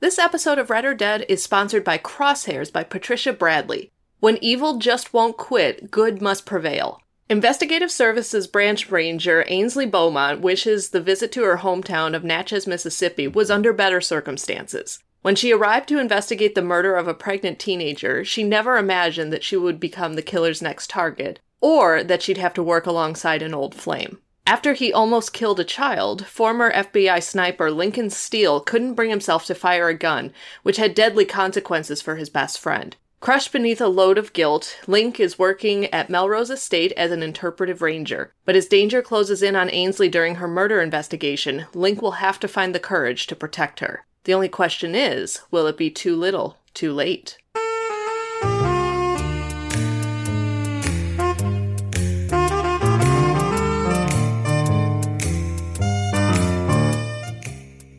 This episode of Read or Dead is sponsored by Crosshairs by Patricia Bradley. When evil just won't quit, good must prevail. Investigative Services Branch Ranger Ainsley Beaumont wishes the visit to her hometown of Natchez, Mississippi was under better circumstances. When she arrived to investigate the murder of a pregnant teenager, she never imagined that she would become the killer's next target, or that she'd have to work alongside an old flame. After he almost killed a child, former FBI sniper Lincoln Steele couldn't bring himself to fire a gun, which had deadly consequences for his best friend. Crushed beneath a load of guilt, Link is working at Melrose Estate as an interpretive ranger. But as danger closes in on Ainsley during her murder investigation, Link will have to find the courage to protect her. The only question is will it be too little, too late?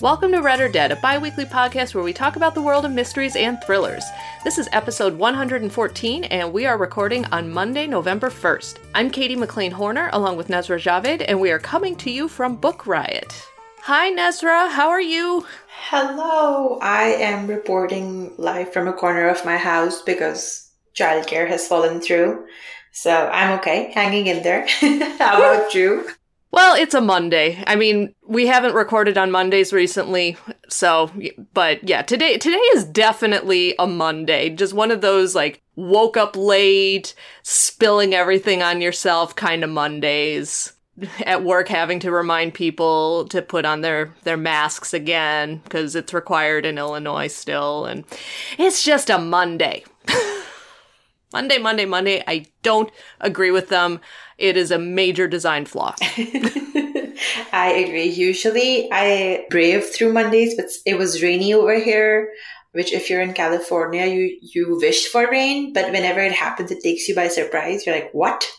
Welcome to Read or Dead, a bi weekly podcast where we talk about the world of mysteries and thrillers. This is episode 114, and we are recording on Monday, November 1st. I'm Katie McLean Horner, along with Nezra Javed, and we are coming to you from Book Riot. Hi, Nezra, how are you? Hello, I am reporting live from a corner of my house because childcare has fallen through. So I'm okay, hanging in there. how about you? Well, it's a Monday. I mean, we haven't recorded on Mondays recently, so but yeah, today today is definitely a Monday. Just one of those like woke up late, spilling everything on yourself kind of Mondays. At work having to remind people to put on their their masks again because it's required in Illinois still and it's just a Monday. Monday, Monday, Monday. I don't agree with them. It is a major design flaw. I agree. Usually I brave through Mondays, but it was rainy over here, which if you're in California, you, you wish for rain, but whenever it happens, it takes you by surprise. You're like, what?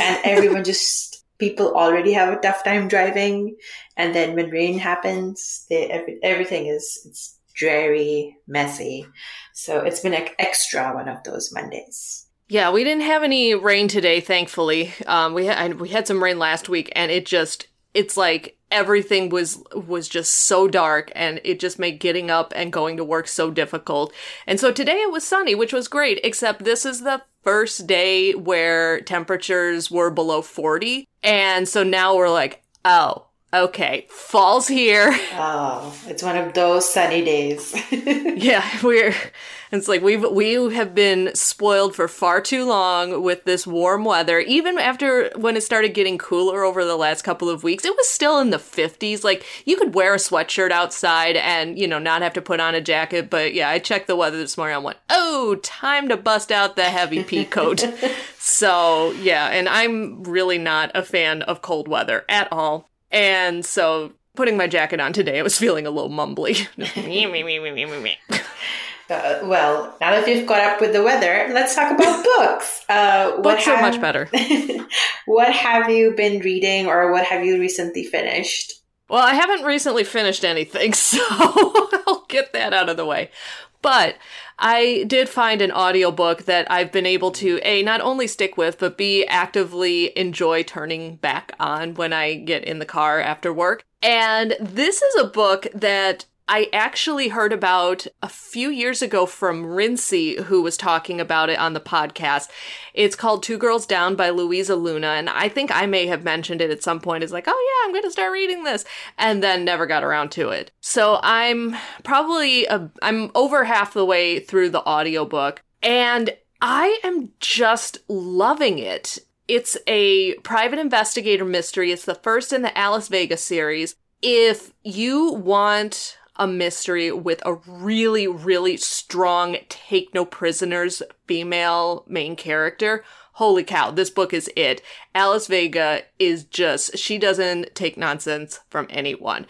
And everyone just, people already have a tough time driving. And then when rain happens, they, every, everything is, it's dreary, messy. So it's been an extra one of those Mondays. Yeah, we didn't have any rain today, thankfully. Um, we had we had some rain last week, and it just it's like everything was was just so dark, and it just made getting up and going to work so difficult. And so today it was sunny, which was great. Except this is the first day where temperatures were below forty, and so now we're like, oh, okay, fall's here. Oh, it's one of those sunny days. yeah, we're it's like we've we have been spoiled for far too long with this warm weather. Even after when it started getting cooler over the last couple of weeks, it was still in the 50s. Like you could wear a sweatshirt outside and, you know, not have to put on a jacket, but yeah, I checked the weather this morning. I went, "Oh, time to bust out the heavy pea coat." so, yeah, and I'm really not a fan of cold weather at all. And so putting my jacket on today, I was feeling a little mumbly. Uh, well, now that we've caught up with the weather, let's talk about books. Uh, books have, are much better. what have you been reading, or what have you recently finished? Well, I haven't recently finished anything, so I'll get that out of the way. But I did find an audiobook that I've been able to A, not only stick with, but B, actively enjoy turning back on when I get in the car after work. And this is a book that I actually heard about a few years ago from Rincey, who was talking about it on the podcast. It's called Two Girls Down by Louisa Luna, and I think I may have mentioned it at some point. It's like, oh yeah, I'm going to start reading this, and then never got around to it. So I'm probably I'm over half the way through the audiobook, and I am just loving it. It's a private investigator mystery. It's the first in the Alice Vega series. If you want a mystery with a really, really strong take no prisoners female main character. Holy cow, this book is it. Alice Vega is just, she doesn't take nonsense from anyone.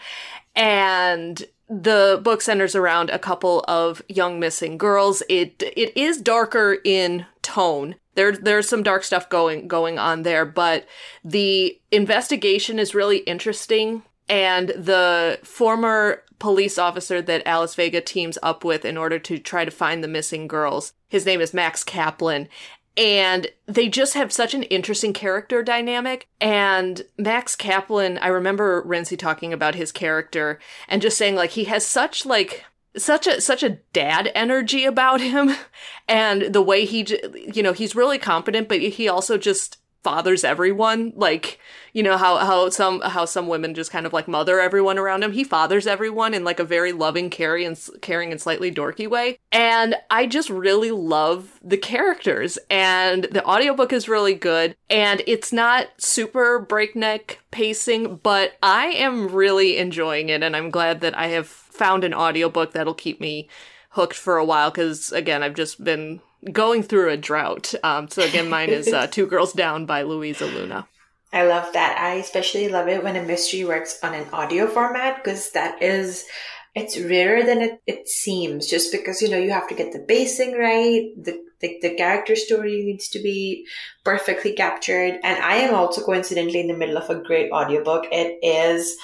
And the book centers around a couple of young missing girls. It it is darker in tone. There there's some dark stuff going going on there, but the investigation is really interesting and the former police officer that Alice Vega teams up with in order to try to find the missing girls. His name is Max Kaplan. And they just have such an interesting character dynamic. And Max Kaplan, I remember Rincey talking about his character and just saying, like, he has such, like, such a such a dad energy about him and the way he you know he's really competent but he also just fathers everyone like you know how how some how some women just kind of like mother everyone around him. He fathers everyone in like a very loving caring and caring and slightly dorky way. And i just really love the characters and the audiobook is really good. And it's not super breakneck pacing but i am really enjoying it and i'm glad that i have found an audiobook that'll keep me hooked for a while because again i've just been going through a drought. Um, so again, mine is uh, Two Girls Down by Louisa Luna. I love that. I especially love it when a mystery works on an audio format because that is it's rarer than it, it seems just because you know you have to get the basing right the, the the character story needs to be perfectly captured and i am also coincidentally in the middle of a great audiobook it is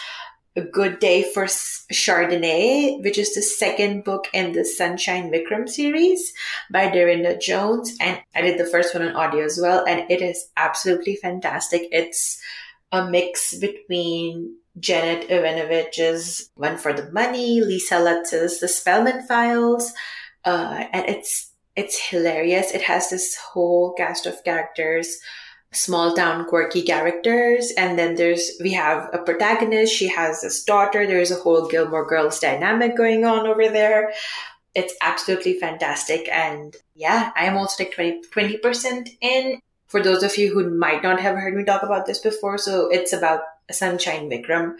a Good Day for Chardonnay, which is the second book in the Sunshine Vicram series by Darynda Jones. And I did the first one on audio as well, and it is absolutely fantastic. It's a mix between Janet Evanovich's One for the Money, Lisa Lutz's The Spellman Files, uh, and it's it's hilarious. It has this whole cast of characters small town quirky characters and then there's we have a protagonist she has this daughter there's a whole gilmore girls dynamic going on over there. It's absolutely fantastic and yeah i am also like 20 20% in. For those of you who might not have heard me talk about this before so it's about sunshine vicram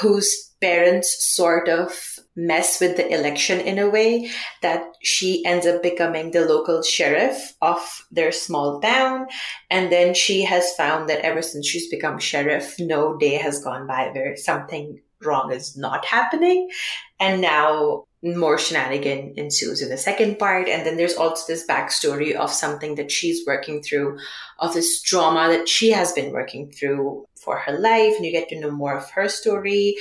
whose parents sort of mess with the election in a way that she ends up becoming the local sheriff of their small town. And then she has found that ever since she's become sheriff, no day has gone by where something wrong is not happening. And now more shenanigan ensues in the second part. And then there's also this backstory of something that she's working through, of this trauma that she has been working through for her life. And you get to know more of her story.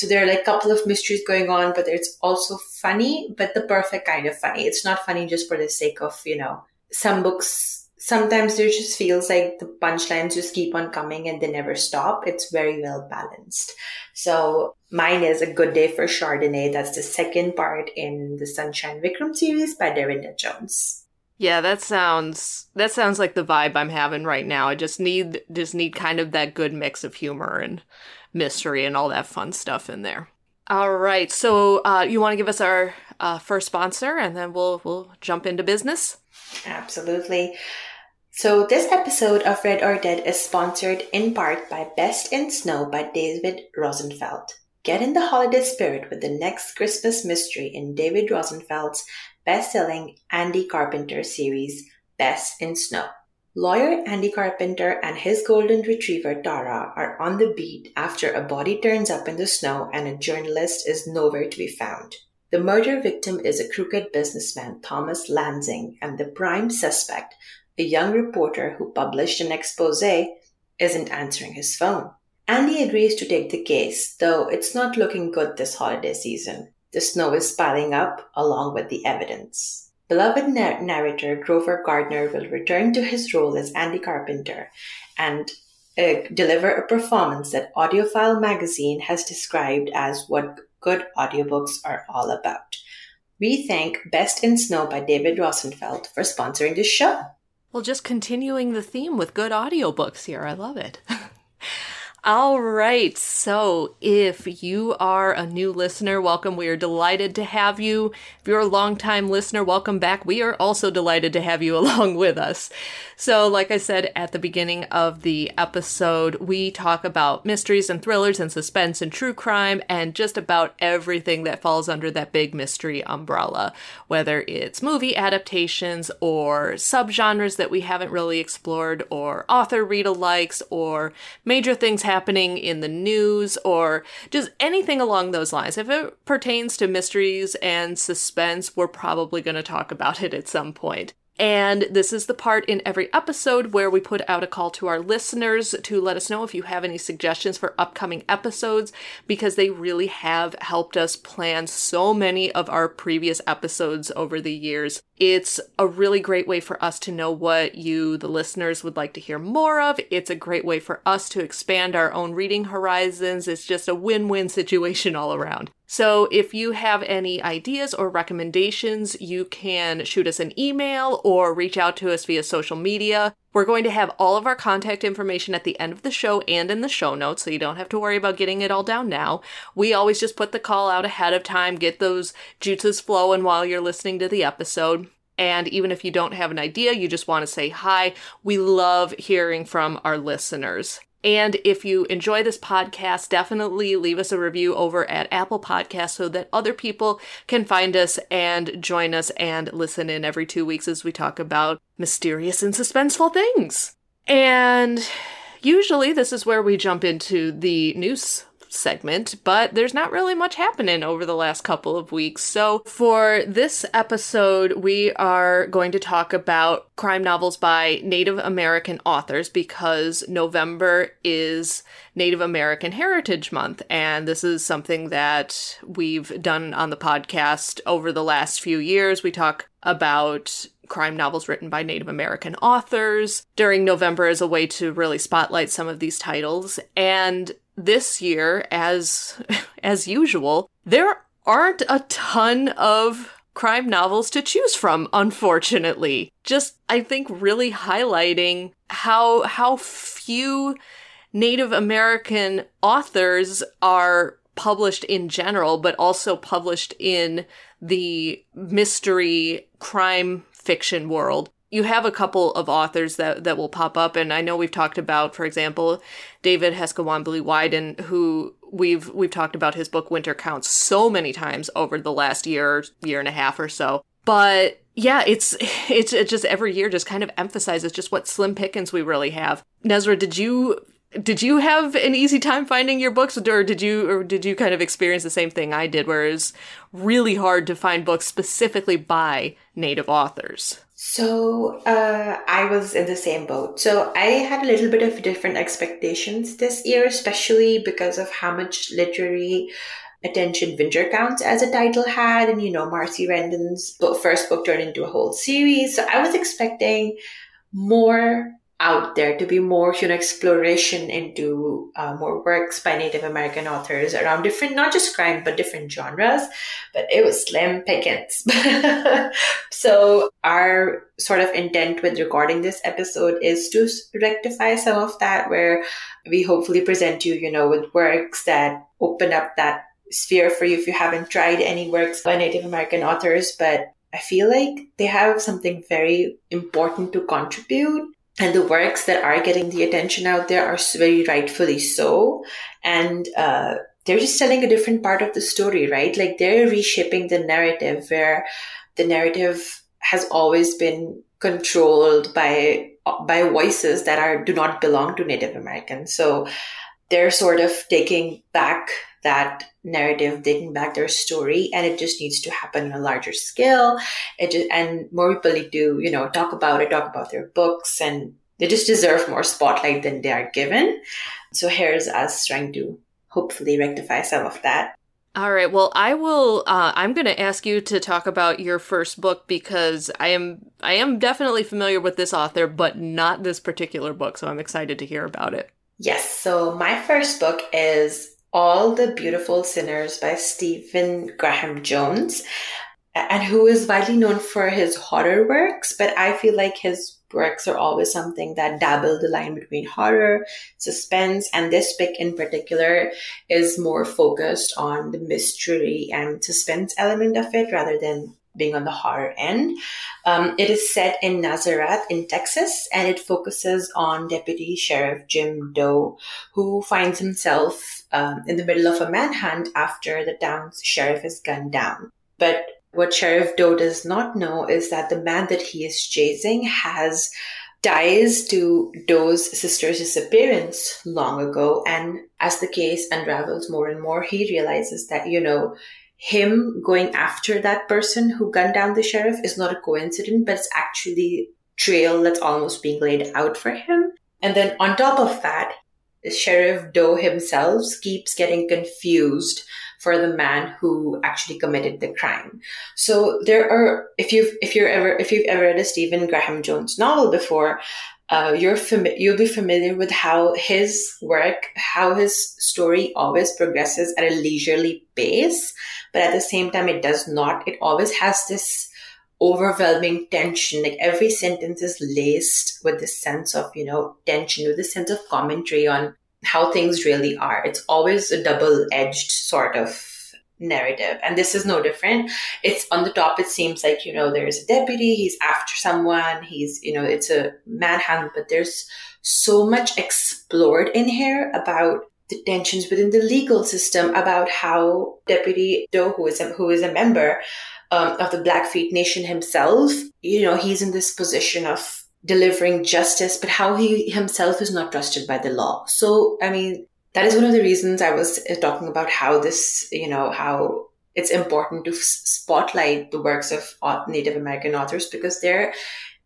So there are like a couple of mysteries going on, but it's also funny, but the perfect kind of funny. It's not funny just for the sake of, you know, some books, sometimes there just feels like the punchlines just keep on coming and they never stop. It's very well balanced. So mine is A Good Day for Chardonnay. That's the second part in the Sunshine Vicram series by Darynda Jones. Yeah, that sounds that sounds like the vibe I'm having right now. I just need just need kind of that good mix of humor and mystery and all that fun stuff in there. All right, so uh, you want to give us our uh, first sponsor, and then we'll we'll jump into business. Absolutely. So this episode of Read or Dead is sponsored in part by Best in Snow by David Rosenfelt. Get in the holiday spirit with the next Christmas mystery in David Rosenfelt's best-selling Andy Carpenter series, Best in Snow. Lawyer Andy Carpenter and his golden retriever Tara are on the beat after a body turns up in the snow and a journalist is nowhere to be found. The murder victim is a crooked businessman, Thomas Lansing, and the prime suspect, a young reporter who published an expose, isn't answering his phone. Andy agrees to take the case, though it's not looking good this holiday season. The snow is piling up along with the evidence. Beloved narrator Grover Gardner will return to his role as Andy Carpenter and uh, deliver a performance that AudioFile magazine has described as what good audiobooks are all about. We thank Best in Snow by David Rosenfelt for sponsoring this show. Well, just continuing the theme with good audiobooks here. I love it. All right. So, if you are a new listener, welcome. We are delighted to have you. If you're a longtime listener, welcome back. We are also delighted to have you along with us. So, like I said at the beginning of the episode, we talk about mysteries and thrillers and suspense and true crime and just about everything that falls under that big mystery umbrella, whether it's movie adaptations or subgenres that we haven't really explored or author read alikes or major things happening in the news or just anything along those lines. If it pertains to mysteries and suspense, we're probably going to talk about it at some point. And this is the part in every episode where we put out a call to our listeners to let us know if you have any suggestions for upcoming episodes, because they really have helped us plan so many of our previous episodes over the years. It's a really great way for us to know what you, the listeners, would like to hear more of. It's a great way for us to expand our own reading horizons. It's just a win win situation all around. So if you have any ideas or recommendations, you can shoot us an email or reach out to us via social media. We're going to have all of our contact information at the end of the show and in the show notes, so you don't have to worry about getting it all down now. We always just put the call out ahead of time, get those juices flowing while you're listening to the episode. And even if you don't have an idea, you just want to say hi, we love hearing from our listeners. And if you enjoy this podcast, definitely leave us a review over at Apple Podcasts so that other people can find us and join us and listen in every two weeks as we talk about mysterious and suspenseful things. And usually this is where we jump into the news segment, but there's not really much happening over the last couple of weeks. So, for this episode, we are going to talk about crime novels by Native American authors because November is Native American Heritage Month, and this is something that we've done on the podcast over the last few years. We talk about crime novels written by Native American authors during November as a way to really spotlight some of these titles. And this year, as as usual, there aren't a ton of crime novels to choose from, unfortunately. Just I think really highlighting how how few Native American authors are published in general, but also published in the mystery crime fiction world you have a couple of authors that, that will pop up, and I know we've talked about, for example, David Heska Wanbli Weiden, who we've we've talked about his book Winter Counts so many times over the last year, year and a half or so. But yeah, it's it's it just every year just kind of emphasizes just what slim pickings we really have. Nezra, did you did you have an easy time finding your books or did you or did you kind of experience the same thing I did where it's really hard to find books specifically by native authors? So uh, I was in the same boat. So I had a little bit of different expectations this year, especially because of how much literary attention Winter Counts as a title had. And, you know, Marcie Rendon's first book turned into a whole series. So I was expecting more out there to be more you know exploration into uh, more works by native american authors around different not just crime but different genres. But it was slim pickings. So our sort of intent with recording this episode is to rectify some of that where we hopefully present you you know with works that open up that sphere for you if you haven't tried any works by native american authors. But I feel like they have something very important to contribute and the works that are getting the attention out there are very rightfully so. And uh, they're just telling a different part of the story right? Like they're reshaping the narrative where the narrative has always been controlled by by voices that are do not belong to native americans. So they're sort of taking back that narrative, taking back their story, and it just needs to happen on a larger scale. It just, and more people need to, you know, talk about it, talk about their books, and they just deserve more spotlight than they are given. So here's us trying to hopefully rectify some of that. All right. Well, I will. Uh, I'm going to ask you to talk about your first book because I am I am definitely familiar with this author, but not this particular book. So I'm excited to hear about it. Yes. So my first book is all the Beautiful Sinners by Stephen Graham Jones, and who is widely known for his horror works, but I feel like his works are always something that dabble the line between horror, suspense, and this pick in particular is more focused on the mystery and suspense element of it rather than being on the horror end. Um, it is set in Nazareth in Texas and it focuses on Deputy Sheriff Jim Doe, who finds himself um, in the middle of a manhunt after the town's sheriff is gunned down. But what Sheriff Doe does not know is that the man that he is chasing has ties to Doe's sister's disappearance long ago. And as the case unravels more and more, he realizes that, you know, him going after that person who gunned down the sheriff is not a coincidence, but it's actually trail that's almost being laid out for him. And then on top of that, Sheriff Doe himself keeps getting confused for the man who actually committed the crime. So there are, if you've, if you're ever, if you've ever read a Stephen Graham Jones novel before, uh, you're fami- you'll be familiar with how his work, how his story always progresses at a leisurely pace, but at the same time, it does not. It always has this overwhelming tension. Like every sentence is laced with this sense of, you know, tension, with this sense of commentary on how things really are. It's always a double edged sort of narrative. And this is no different. It's on the top, it seems like, you know, there's a deputy, he's after someone, he's, you know, it's a manhunt, but there's so much explored in here about the tensions within the legal system, about how Deputy Doe, who is a, who is a member um, of the Blackfeet Nation himself, you know, he's in this position of delivering justice, but how he himself is not trusted by the law. So, I mean, that is one of the reasons I was uh, talking about how this, you know, how it's important to spotlight the works of Native American authors because they're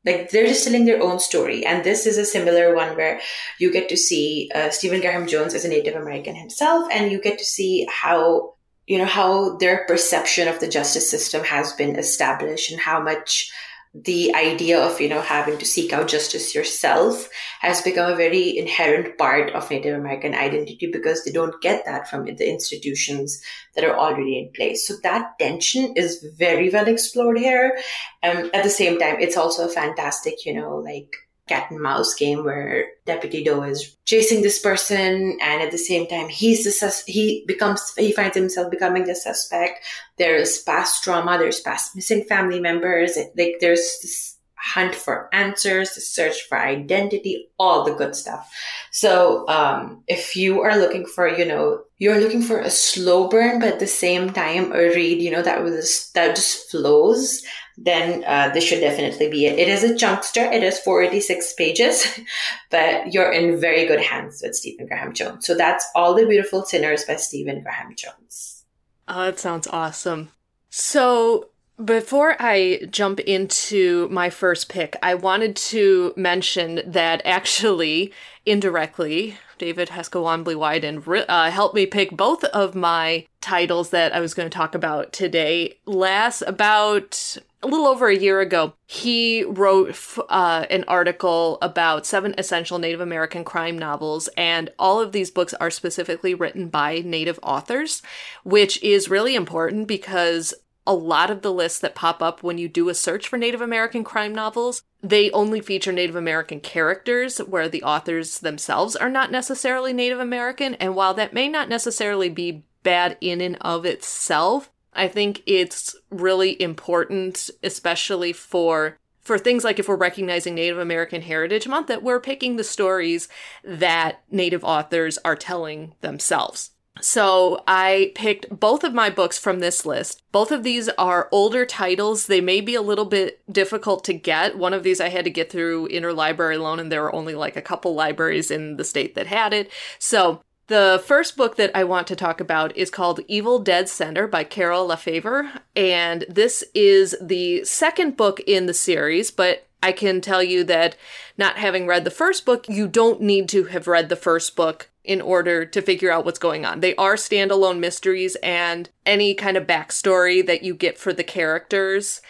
like they're just telling their own story and this is a similar one where you get to see uh, stephen graham jones as a native american himself and you get to see how you know how their perception of the justice system has been established and how much the idea of you know having to seek out justice yourself has become a very inherent part of native american identity because they don't get that from the institutions that are already in place. So that tension is very well explored here. And at the same time it's also a fantastic you know like cat and mouse game where Deputy Doe is chasing this person, and at the same time, he's the sus- he becomes he finds himself becoming the suspect. There is past trauma. There's past missing family members. Like there's this hunt for answers, the search for identity, all the good stuff. So, um, if you are looking for, you know, you're looking for a slow burn, but at the same time, a read, you know, that was, that just flows, then, uh, this should definitely be it. It is a chunkster. It is 486 pages, but you're in very good hands with Stephen Graham Jones. So that's All the Beautiful Sinners by Stephen Graham Jones. Oh, that sounds awesome. So, before I jump into my first pick, I wanted to mention that actually, indirectly, David Heska Wanbli Weiden uh, helped me pick both of my titles that I was going to talk about today. Last about a little over a year ago, he wrote uh, an article about seven essential Native American crime novels, and all of these books are specifically written by Native authors, which is really important because a lot of the lists that pop up when you do a search for Native American crime novels, they only feature Native American characters where the authors themselves are not necessarily Native American. And while that may not necessarily be bad in and of itself, I think it's really important, especially for for things like if we're recognizing Native American Heritage Month, that we're picking the stories that Native authors are telling themselves. So I picked both of my books from this list. Both of these are older titles. They may be a little bit difficult to get. One of these I had to get through interlibrary loan, and there were only like a couple libraries in the state that had it. So the first book that I want to talk about is called Evil Dead Center by Carole LaFavor, and this is the second book in the series, but I can tell you that not having read the first book, you don't need to have read the first book in order to figure out what's going on. They are standalone mysteries, and any kind of backstory that you get for the characters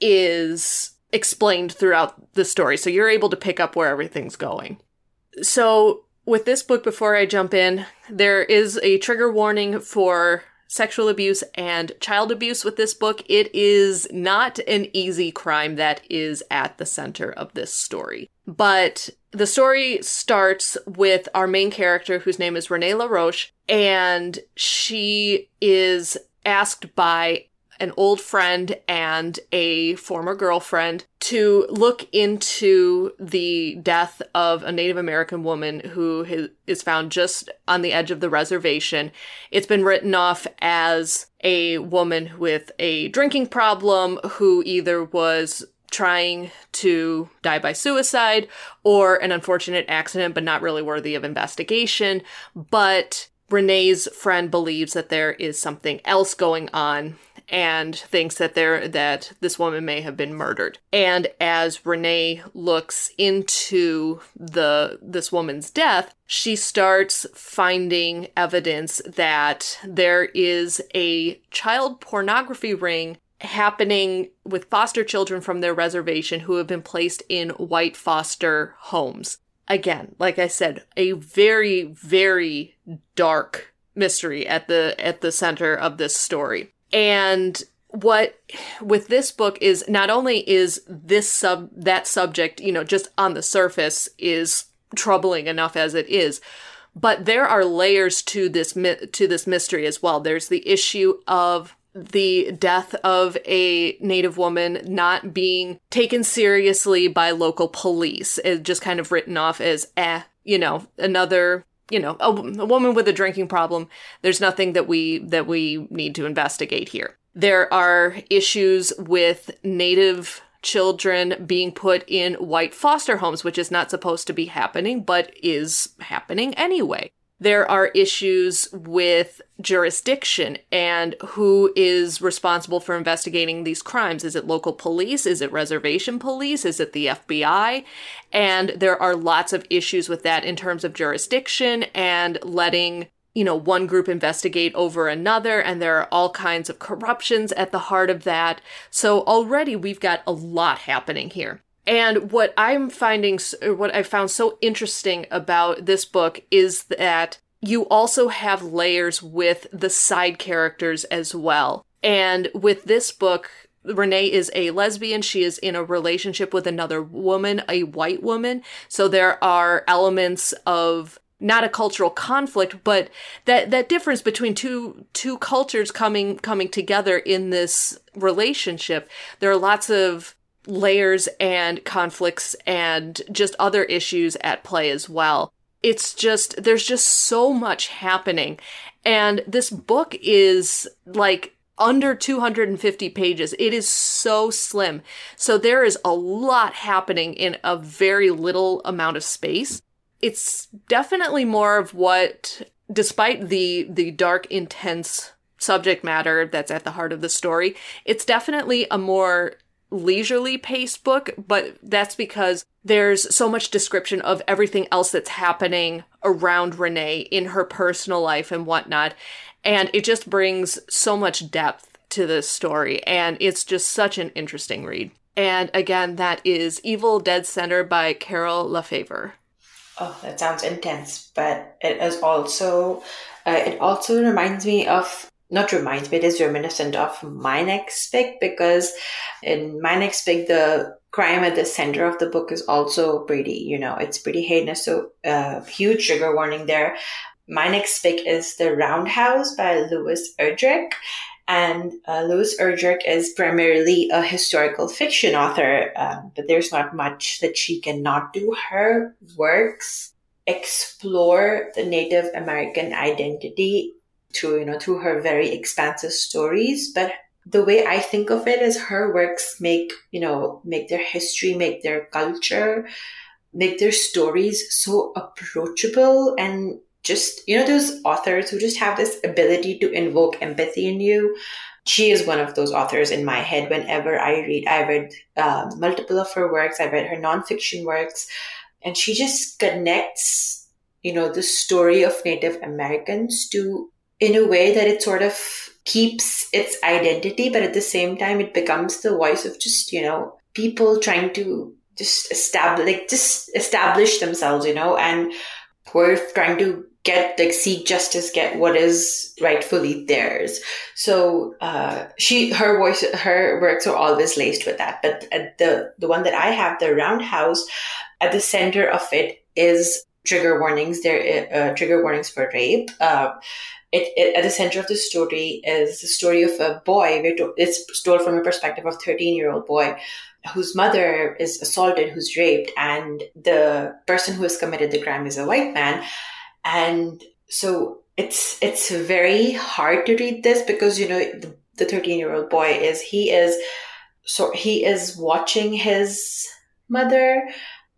is explained throughout the story. So you're able to pick up where everything's going. So, with this book, before I jump in, there is a trigger warning for sexual abuse and child abuse with this book. It is not an easy crime that is at the center of this story. But the story starts with our main character, whose name is Renee LaRoche, and she is asked by an old friend and a former girlfriend to look into the death of a Native American woman who is found just on the edge of the reservation. It's been written off as a woman with a drinking problem who either was trying to die by suicide or an unfortunate accident, but not really worthy of investigation. But Renee's friend believes that there is something else going on and thinks that there that this woman may have been murdered. And as Renee looks into the this woman's death, she starts finding evidence that there is a child pornography ring happening with foster children from their reservation who have been placed in white foster homes. Again, like I said, a very, very dark mystery at the at the center of this story. And what with this book is not only is this sub that subject, you know, just on the surface is troubling enough as it is, but there are layers to this to this mystery as well. There's the issue of the death of a native woman not being taken seriously by local police. It's just kind of written off as eh, you know, another you know, a, a woman with a drinking problem. There's nothing that we that we need to investigate here. There are issues with native children being put in white foster homes, which is not supposed to be happening, but is happening anyway. There are issues with jurisdiction and who is responsible for investigating these crimes. Is it local police? Is it reservation police? Is it the FBI? And there are lots of issues with that in terms of jurisdiction and letting you know, one group investigate over another, and there are all kinds of corruptions at the heart of that. So already we've got a lot happening here. And what I'm finding, what I found so interesting about this book is that you also have layers with the side characters as well. And with this book, Renee is a lesbian. She is in a relationship with another woman, a white woman. So there are elements of not a cultural conflict, but that that difference between two two cultures coming coming together in this relationship. There are lots of layers and conflicts and just other issues at play as well. It's just there's just so much happening. And this book is like under 250 pages. It is so slim. So there is a lot happening in a very little amount of space it's definitely more of what despite the the dark intense subject matter that's at the heart of the story it's definitely a more leisurely paced book but that's because there's so much description of everything else that's happening around renee in her personal life and whatnot. And it just brings so much depth to this story. And it's just such an interesting read. And again that is evil dead center by carole lafavor. Oh, that sounds intense, but it is also uh, it also reminds me of not reminds me, it is reminiscent of my next pick because in my next pick, the crime at the center of the book is also pretty, you know, it's pretty heinous. So, uh, huge trigger warning there. My next pick is The Roundhouse by Louise Erdrich. And uh, Louise Erdrich is primarily a historical fiction author, um, but there's not much that she cannot do. Her works explore the Native American identity through, you know, through her very expansive stories. But the way I think of it is her works make, you know, make their history, make their culture, make their stories so approachable and just you know those authors who just have this ability to invoke empathy in you. She is one of those authors in my head whenever i read. I read uh, multiple of her works. I read her nonfiction works. And she just connects you know the story of native americans to in a way that it sort of keeps its identity but at the same time it becomes the voice of just you know people trying to just establish just establish themselves you know and we're trying to get like seek justice get what is rightfully theirs. So uh she her voice her works are always laced with that but the the one that i have the roundhouse at the center of it is trigger warnings. There uh, trigger warnings for rape uh, it, it, at the center of the story is the story of a boy. It's told from a perspective of 13 year old boy whose mother is assaulted who's raped and the person who has committed the crime is a white man. And so it's it's very hard to read this because you know the 13 year old boy is he is so he is watching his mother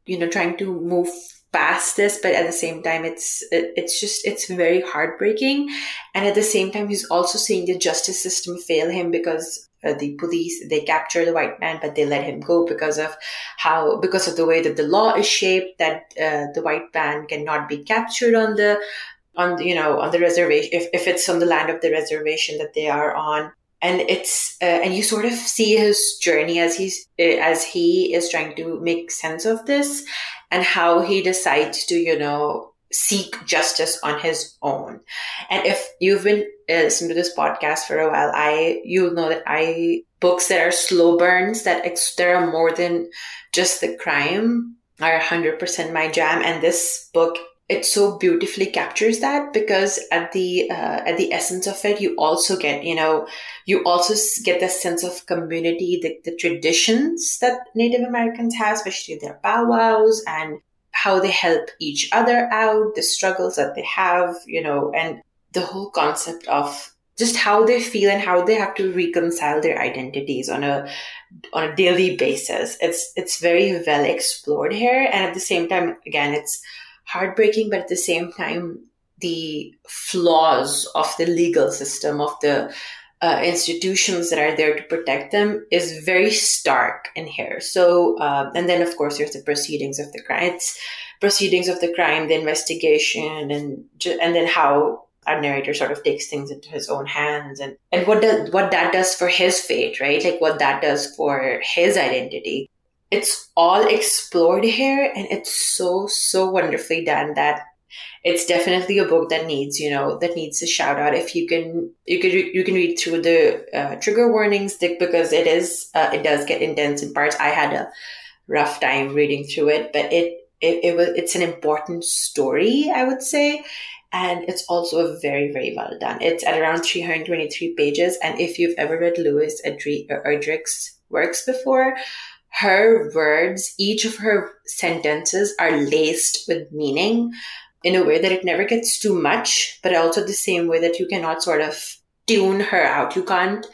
you know trying to move past this but at the same time it's it, it's just it's very heartbreaking. And at the same time he's also seeing the justice system fail him because uh, the police they capture the white man but they let him go because of how because of the way that the law is shaped that uh, the white man cannot be captured on the on the, you know on the reservation if, if it's on the land of the reservation that they are on and it's uh, and you sort of see his journey as he's uh, as he is trying to make sense of this and how he decides to you know seek justice on his own. And if you've been uh, listening to this podcast for a while i you'll know that i books that are slow burns that ex- there are more than just the crime are 100% my jam. And this book it so beautifully captures that because at the uh, at the essence of it you also get you know you also get the sense of community the, the traditions that native americans have especially their powwows and how they help each other out the struggles that they have you know and the whole concept of just how they feel and how they have to reconcile their identities on a on a daily basis. It's it's very well explored here and at the same time again it's heartbreaking, but at the same time, the flaws of the legal system, of the uh, institutions that are there to protect them is very stark in here. So, uh, and then of course there's the proceedings of the crime. It's proceedings of the crime, the investigation, and and then how our narrator sort of takes things into his own hands, and and what does what that does for his fate, right? Like what that does for his identity it's all explored here and it's so so wonderfully done that it's definitely a book that needs you know that needs a shout out. If you can you can you can read through the uh, trigger warnings stick because it is uh, it does get intense in parts. I had a rough time reading through it but it it, it was it's an important story i would say and it's also very very well done. It's at around 323 pages and if you've ever read louise erdrich's works before her words, each of her sentences are laced with meaning in a way that it never gets too much, but also the same way that you cannot sort of tune her out. You can't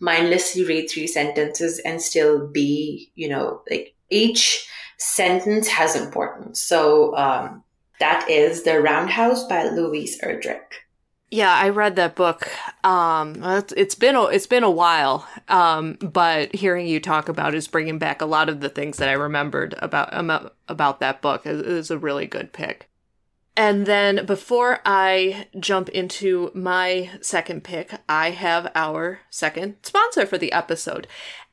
mindlessly read three sentences and still be, you know, like each sentence has importance. So um, that is The Roundhouse by Louise Erdrich. Yeah, I read that book. Um, it's been a, it's been a while, um, but hearing you talk about is bringing back a lot of the things that I remembered about about, that book. It is a really good pick. And then before I jump into my second pick, I have our second sponsor for the episode,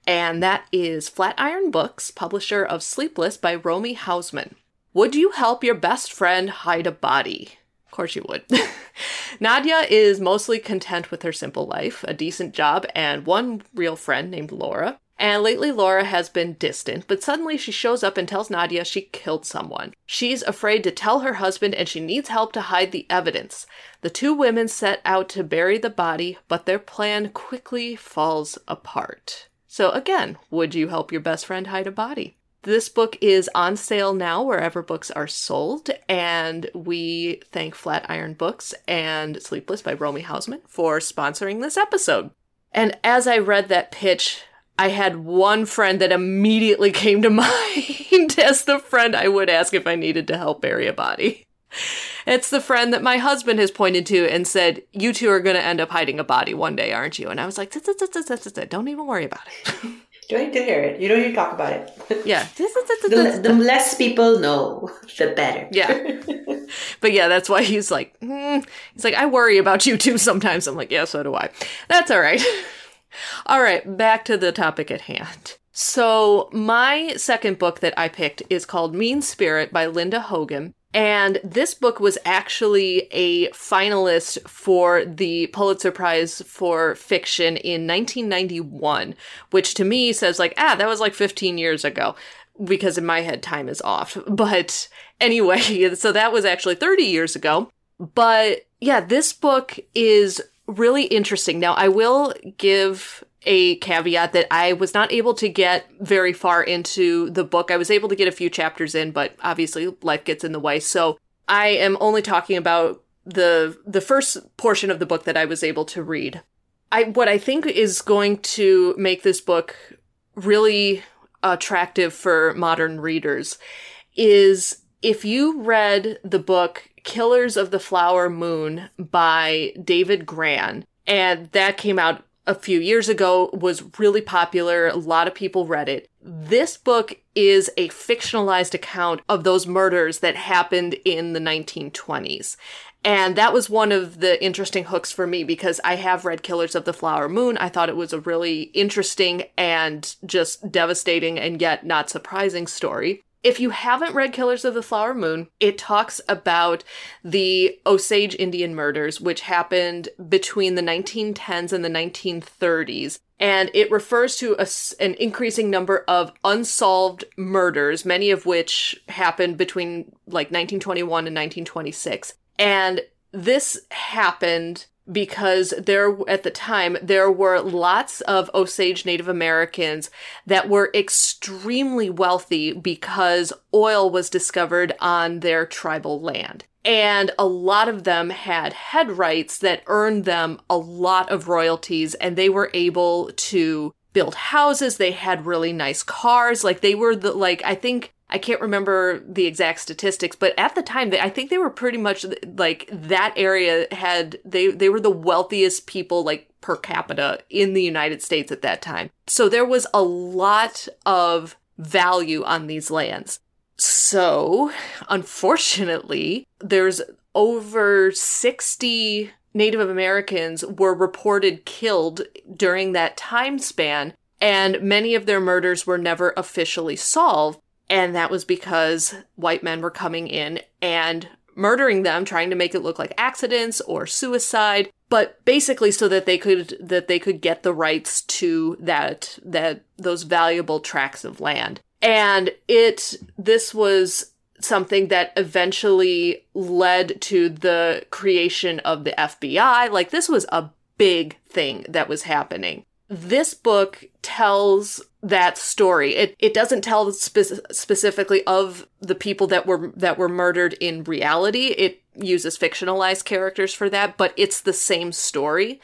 and that is Flatiron Books, publisher of Sleepless by Romy Hausmann. Would you help your best friend hide a body? Course you would. Nadia is mostly content with her simple life, a decent job, and one real friend named Laura. And lately, Laura has been distant, but suddenly she shows up and tells Nadia she killed someone. She's afraid to tell her husband and she needs help to hide the evidence. The two women set out to bury the body, but their plan quickly falls apart. So, again, would you help your best friend hide a body? This book is on sale now wherever books are sold, and we thank Flatiron Books and Sleepless by Romy Hausmann for sponsoring this episode. And as I read that pitch, I had one friend that immediately came to mind as the friend I would ask if I needed to help bury a body. It's the friend that my husband has pointed to and said, You two are going to end up hiding a body one day, aren't you? And I was like, Don't even worry about it. You don't need to hear it. You don't need to talk about it. Yeah. the, the less people know, the better. Yeah. But yeah, that's why he's like, mm. he's like, I worry about you too sometimes. I'm like, yeah, so do I. That's all right. all right, back to the topic at hand. So, my second book that I picked is called Mean Spirit by Linda Hogan. And this book was actually a finalist for the Pulitzer Prize for Fiction in 1991, which to me says, like, ah, that was like 15 years ago, because in my head, time is off. But anyway, so that was actually 30 years ago. But yeah, this book is really interesting. Now, I will give a caveat that I was not able to get very far into the book. I was able to get a few chapters in, but obviously life gets in the way. So I am only talking about the the first portion of the book that I was able to read. I what I think is going to make this book really attractive for modern readers is if you read the book Killers of the Flower Moon by David Grann, and that came out a few years ago was really popular. A lot of people read it. This book is a fictionalized account of those murders that happened in the 1920s. And that was one of the interesting hooks for me because I have read Killers of the Flower Moon. I thought it was a really interesting and just devastating and yet not surprising story. If you haven't read Killers of the Flower Moon, it talks about the Osage Indian murders, which happened between the 1910s and the 1930s. And it refers to a, an increasing number of unsolved murders, many of which happened between like 1921 and 1926. And this happened because there at the time there were lots of Osage Native Americans that were extremely wealthy because oil was discovered on their tribal land. And a lot of them had head rights that earned them a lot of royalties and they were able to build houses. They had really nice cars. Like they were the, like, I think I can't remember the exact statistics, but at the time, they, I think they were pretty much like that area had they they were the wealthiest people like per capita in the United States at that time. So there was a lot of value on these lands. So, unfortunately, there's over 60 Native Americans were reported killed during that time span, and many of their murders were never officially solved and that was because white men were coming in and murdering them, trying to make it look like accidents or suicide, but basically so that they could that they could get the rights to that that those valuable tracts of land. And it this was something that eventually led to the creation of the FBI. Like this was a big thing that was happening this book tells that story. It it doesn't tell spe- specifically of the people that were that were murdered in reality. It uses fictionalized characters for that, but it's the same story.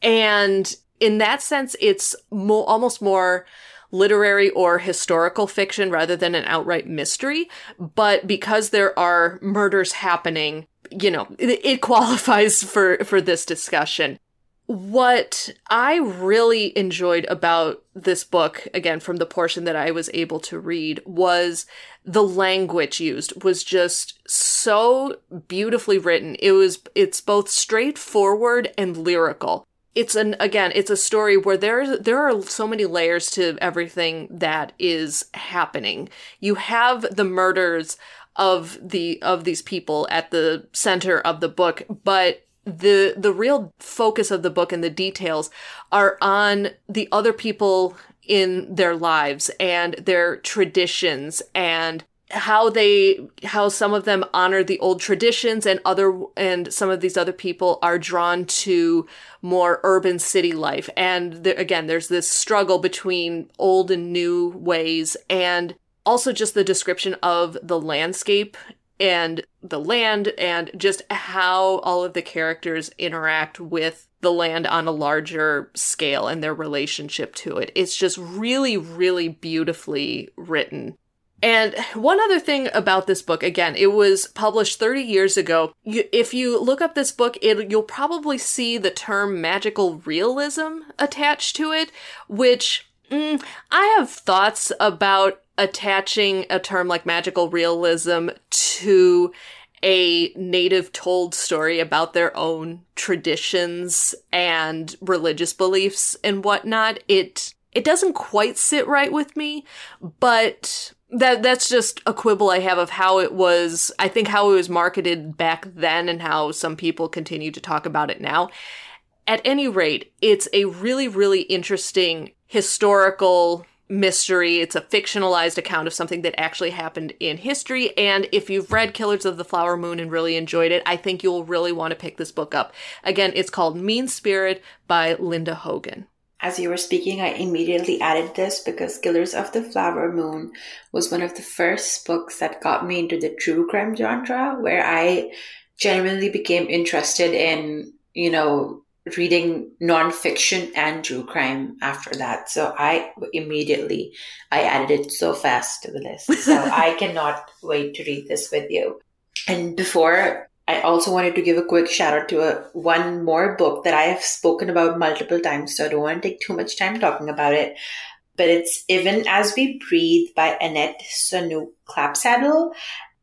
And in that sense, it's mo- almost more literary or historical fiction rather than an outright mystery. But because there are murders happening, you know, it, it qualifies for for this discussion what I really enjoyed about this book, again, from the portion that I was able to read, was the language used was just so beautifully written. It was, it's both straightforward and lyrical. It's an, again, it's a story where there, there are so many layers to everything that is happening. You have the murders of the, of these people at the center of the book, but the the real focus of the book and the details are on the other people in their lives and their traditions and how they how some of them honor the old traditions and other and some of these other people are drawn to more urban city life. And there, again there's this struggle between old and new ways and also just the description of the landscape and the land and just how all of the characters interact with the land on a larger scale and their relationship to it. It's just really, really beautifully written. And one other thing about this book, again, it was published 30 years ago. You, if you look up this book, it, you'll probably see the term magical realism attached to it, which mm, I have thoughts about attaching a term like magical realism to a native told story about their own traditions and religious beliefs and whatnot, it it doesn't quite sit right with me, but that that's just a quibble I have of how it was I think how it was marketed back then and how some people continue to talk about it now. At any rate, it's a really, really interesting historical mystery. It's a fictionalized account of something that actually happened in history. And if you've read Killers of the Flower Moon and really enjoyed it, I think you'll really want to pick this book up. Again, it's called Mean Spirit by Linda Hogan. As you were speaking, I immediately added this because Killers of the Flower Moon was one of the first books that got me into the true crime genre, where I genuinely became interested in, you know, reading nonfiction and true crime after that. So I immediately I added it so fast to the list. So I cannot wait to read this with you. And before I also wanted to give a quick shout out to a, one more book that I have spoken about multiple times, so I don't want to take too much time talking about it. But it's Even As We Breathe by Annette Saunooke Clapsaddle.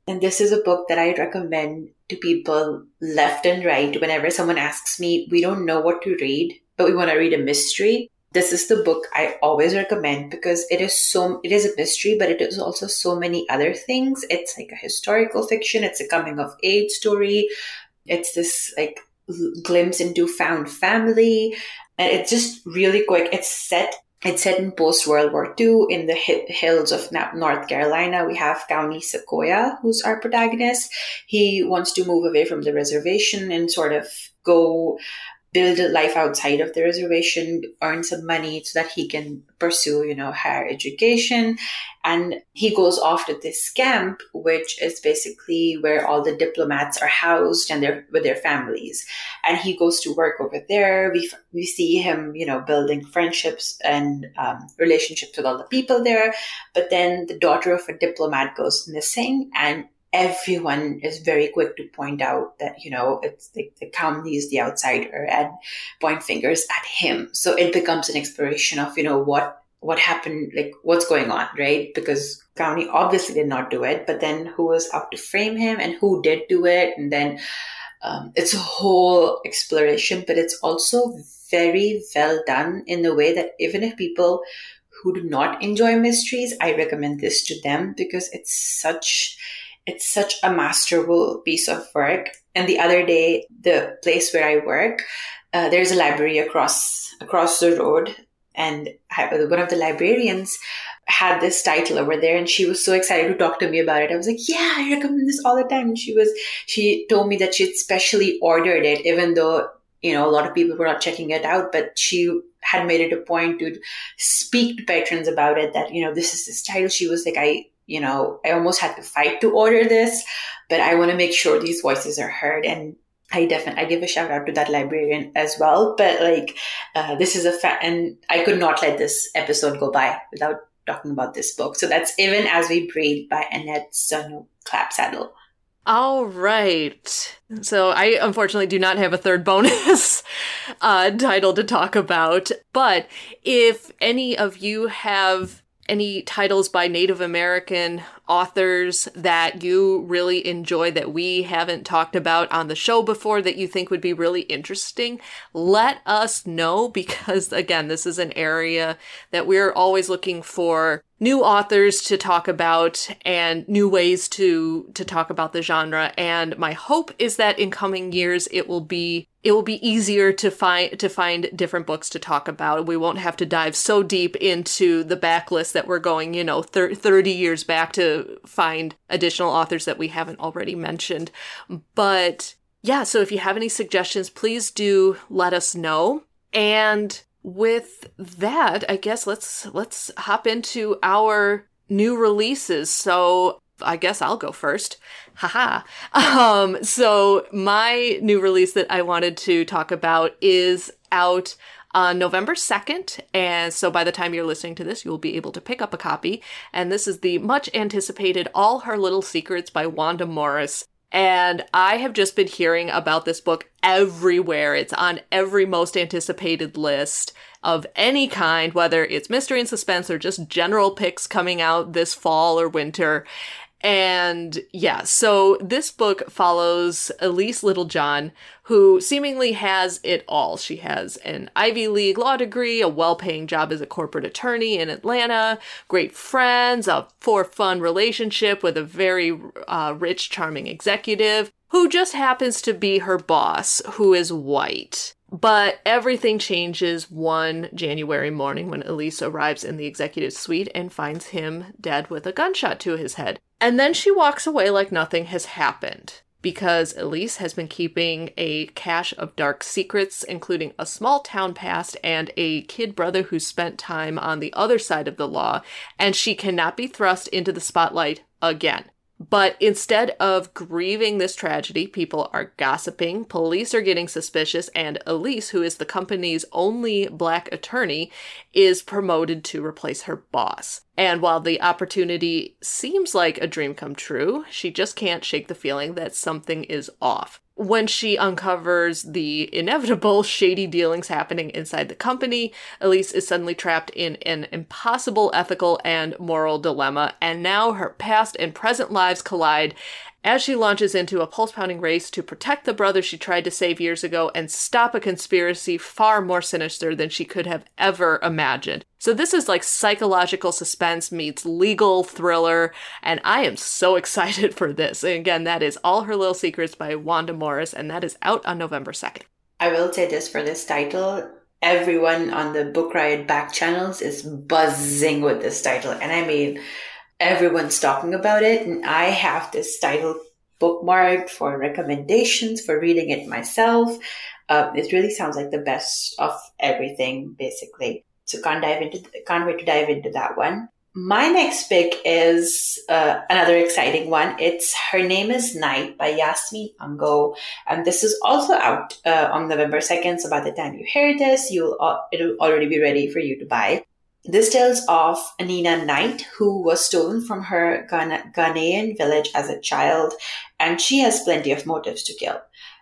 And this is a book that I recommend to people left and right. Whenever someone asks me, we don't know what to read, but we want to read a mystery. This is the book I always recommend because it is so, it is a mystery, but it is also so many other things. It's like a historical fiction. It's a coming of age story. It's this like glimpse into found family. And it's just really quick. It's set it's set in post World War II in the hills of North Carolina. We have Cowney Sequoyah, who's our protagonist. He wants to move away from the reservation and sort of go build a life outside of the reservation, earn some money so that he can pursue, you know, higher education. And he goes off to this camp, which is basically where all the diplomats are housed and they're with their families. And he goes to work over there. We, we see him, you know, building friendships and um, relationships with all the people there. But then the daughter of a diplomat goes missing and everyone is very quick to point out that you know it's the, the Cowney is the outsider and point fingers at him. So it becomes an exploration of you know what what happened like what's going on right? Because Cowney obviously did not do it but then who was out to frame him and who did do it? And then um, it's a whole exploration but it's also very well done in the way that even if people who do not enjoy mysteries i recommend this to them because it's such it's such a masterful piece of work. And the other day, the place where I work, uh, there's a library across across the road, and one of the librarians had this title over there and she was so excited to talk to me about it. I was like, yeah, I recommend this all the time. And she was, she told me that she'd specially ordered it, even though, you know, a lot of people were not checking it out, but she had made it a point to speak to patrons about it that, you know, this is this title. She was like, I you know, I almost had to fight to order this, but I want to make sure these voices are heard. And I definitely, I give a shout out to that librarian as well. But like, uh, this is a fact, and I could not let this episode go by without talking about this book. So that's Even As We Breathe by Annette Saunooke Clapsaddle. All right. So I unfortunately do not have a third bonus uh, title to talk about. But if any of you have any titles by Native American authors that you really enjoy that we haven't talked about on the show before that you think would be really interesting, let us know because, again, this is an area that we're always looking for new authors to talk about and new ways to to talk about the genre. And my hope is that in coming years it will be it will be easier to find to find different books to talk about. We won't have to dive so deep into the backlist that we're going, you know, thir- 30 years back to find additional authors that we haven't already mentioned. But yeah, so if you have any suggestions, please do let us know. And with that, I guess let's let's hop into our new releases. So I guess I'll go first. Haha. Um, so my new release that I wanted to talk about is out on November 2nd. And so by the time you're listening to this, you'll be able to pick up a copy. And this is the much anticipated All Her Little Secrets by Wanda Morris. And I have just been hearing about this book everywhere. It's on every most anticipated list of any kind, whether it's mystery and suspense or just general picks coming out this fall or winter. And yeah, so this book follows Elise Littlejohn, who seemingly has it all. She has an Ivy League law degree, a well paying job as a corporate attorney in Atlanta, great friends, a for fun relationship with a very uh, rich, charming executive who just happens to be her boss, who is white. But everything changes one January morning when Elise arrives in the executive suite and finds him dead with a gunshot to his head. And then she walks away like nothing has happened because Elise has been keeping a cache of dark secrets, including a small town past and a kid brother who spent time on the other side of the law, and she cannot be thrust into the spotlight again. But instead of grieving this tragedy, people are gossiping, police are getting suspicious, and Elise, who is the company's only black attorney, is promoted to replace her boss. And while the opportunity seems like a dream come true, she just can't shake the feeling that something is off. when she uncovers the inevitable shady dealings happening inside the company, Elise is suddenly trapped in an impossible ethical and moral dilemma, and now her past and present lives collide as she launches into a pulse pounding race to protect the brother she tried to save years ago and stop a conspiracy far more sinister than she could have ever imagined. So, this is like psychological suspense meets legal thriller, and I am so excited for this. And again, that is All Her Little Secrets by Wanda Morris, and that is out on November 2nd. I will say this for this title. Everyone on the Book Riot back channels is buzzing with this title. And I mean, everyone's talking about it, and I have this title bookmarked for recommendations for reading it myself. Uh, it really sounds like the best of everything, basically. So can't dive into can't wait to dive into that one. My next pick is uh, another exciting one. It's Her Name is Knight by Yasmin Angoe. And this is also out uh, on November 2nd. So by the time you hear this, you'll, uh, it'll already be ready for you to buy. This tells of Nina Knight, who was stolen from her Ghana- Ghanaian village as a child, and she has plenty of motives to kill.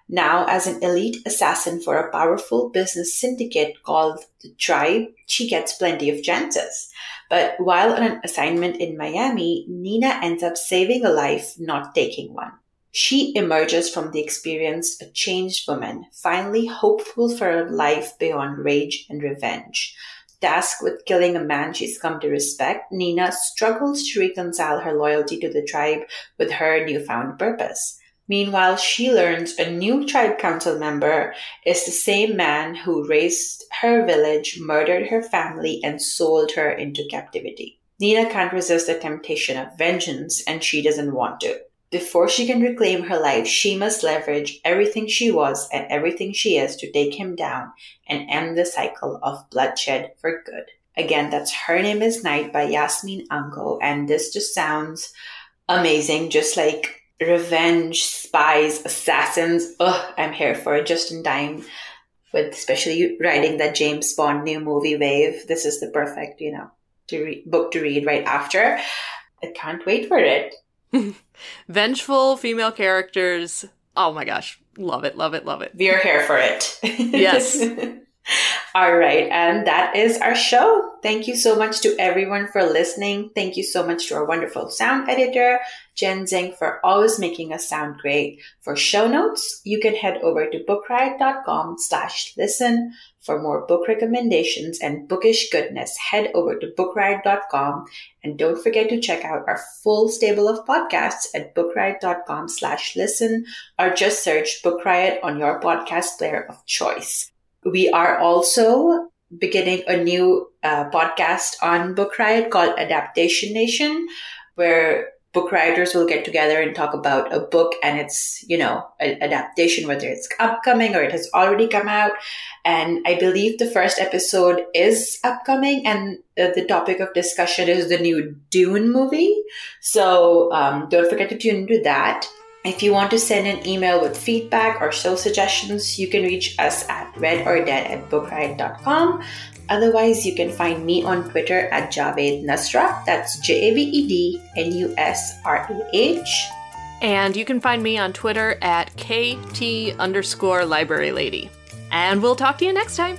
Now, as an elite assassin for a powerful business syndicate called the Tribe, she gets plenty of chances. But while on an assignment in Miami, Nina ends up saving a life, not taking one. She emerges from the experience a changed woman, finally hopeful for a life beyond rage and revenge tasked with killing a man she's come to respect, Nina struggles to reconcile her loyalty to the tribe with her newfound purpose. Meanwhile, she learns a new tribe council member is the same man who raised her village, murdered her family, and sold her into captivity. Nina can't resist the temptation of vengeance, and she doesn't want to. Before she can reclaim her life, she must leverage everything she was and everything she is to take him down and end the cycle of bloodshed for good. Again, that's Her Name is Knight by Yasmin Angoe, and this just sounds amazing, just like revenge, spies, assassins. Ugh, I'm here for it just in time. With especially writing that James Bond new movie wave, this is the perfect, you know, to re- book to read right after. I can't wait for it. Vengeful female characters. Oh my gosh. Love it, love it, love it. We're here for it. Yes. All right. And that is our show. Thank you so much to everyone for listening. Thank you so much to our wonderful sound editor, Jen Zing, for always making us sound great. For show notes, you can head over to bookriot.com slash listen. For more book recommendations and bookish goodness, head over to bookriot.com and don't forget to check out our full stable of podcasts at bookriot.com slash listen or just search Book Riot on your podcast player of choice. We are also beginning a new uh, podcast on Book Riot called Adaptation Nation, where book writers will get together and talk about a book and its, you know, adaptation, whether it's upcoming or it has already come out. And I believe the first episode is upcoming and uh, the topic of discussion is the new Dune movie. So um, don't forget to tune into that. If you want to send an email with feedback or show suggestions, you can reach us at redordead at bookriot.com. Otherwise, you can find me on Twitter at Javed Nusrah. That's J A V E D N U S R A H. And you can find me on Twitter at KT underscore library lady. And we'll talk to you next time.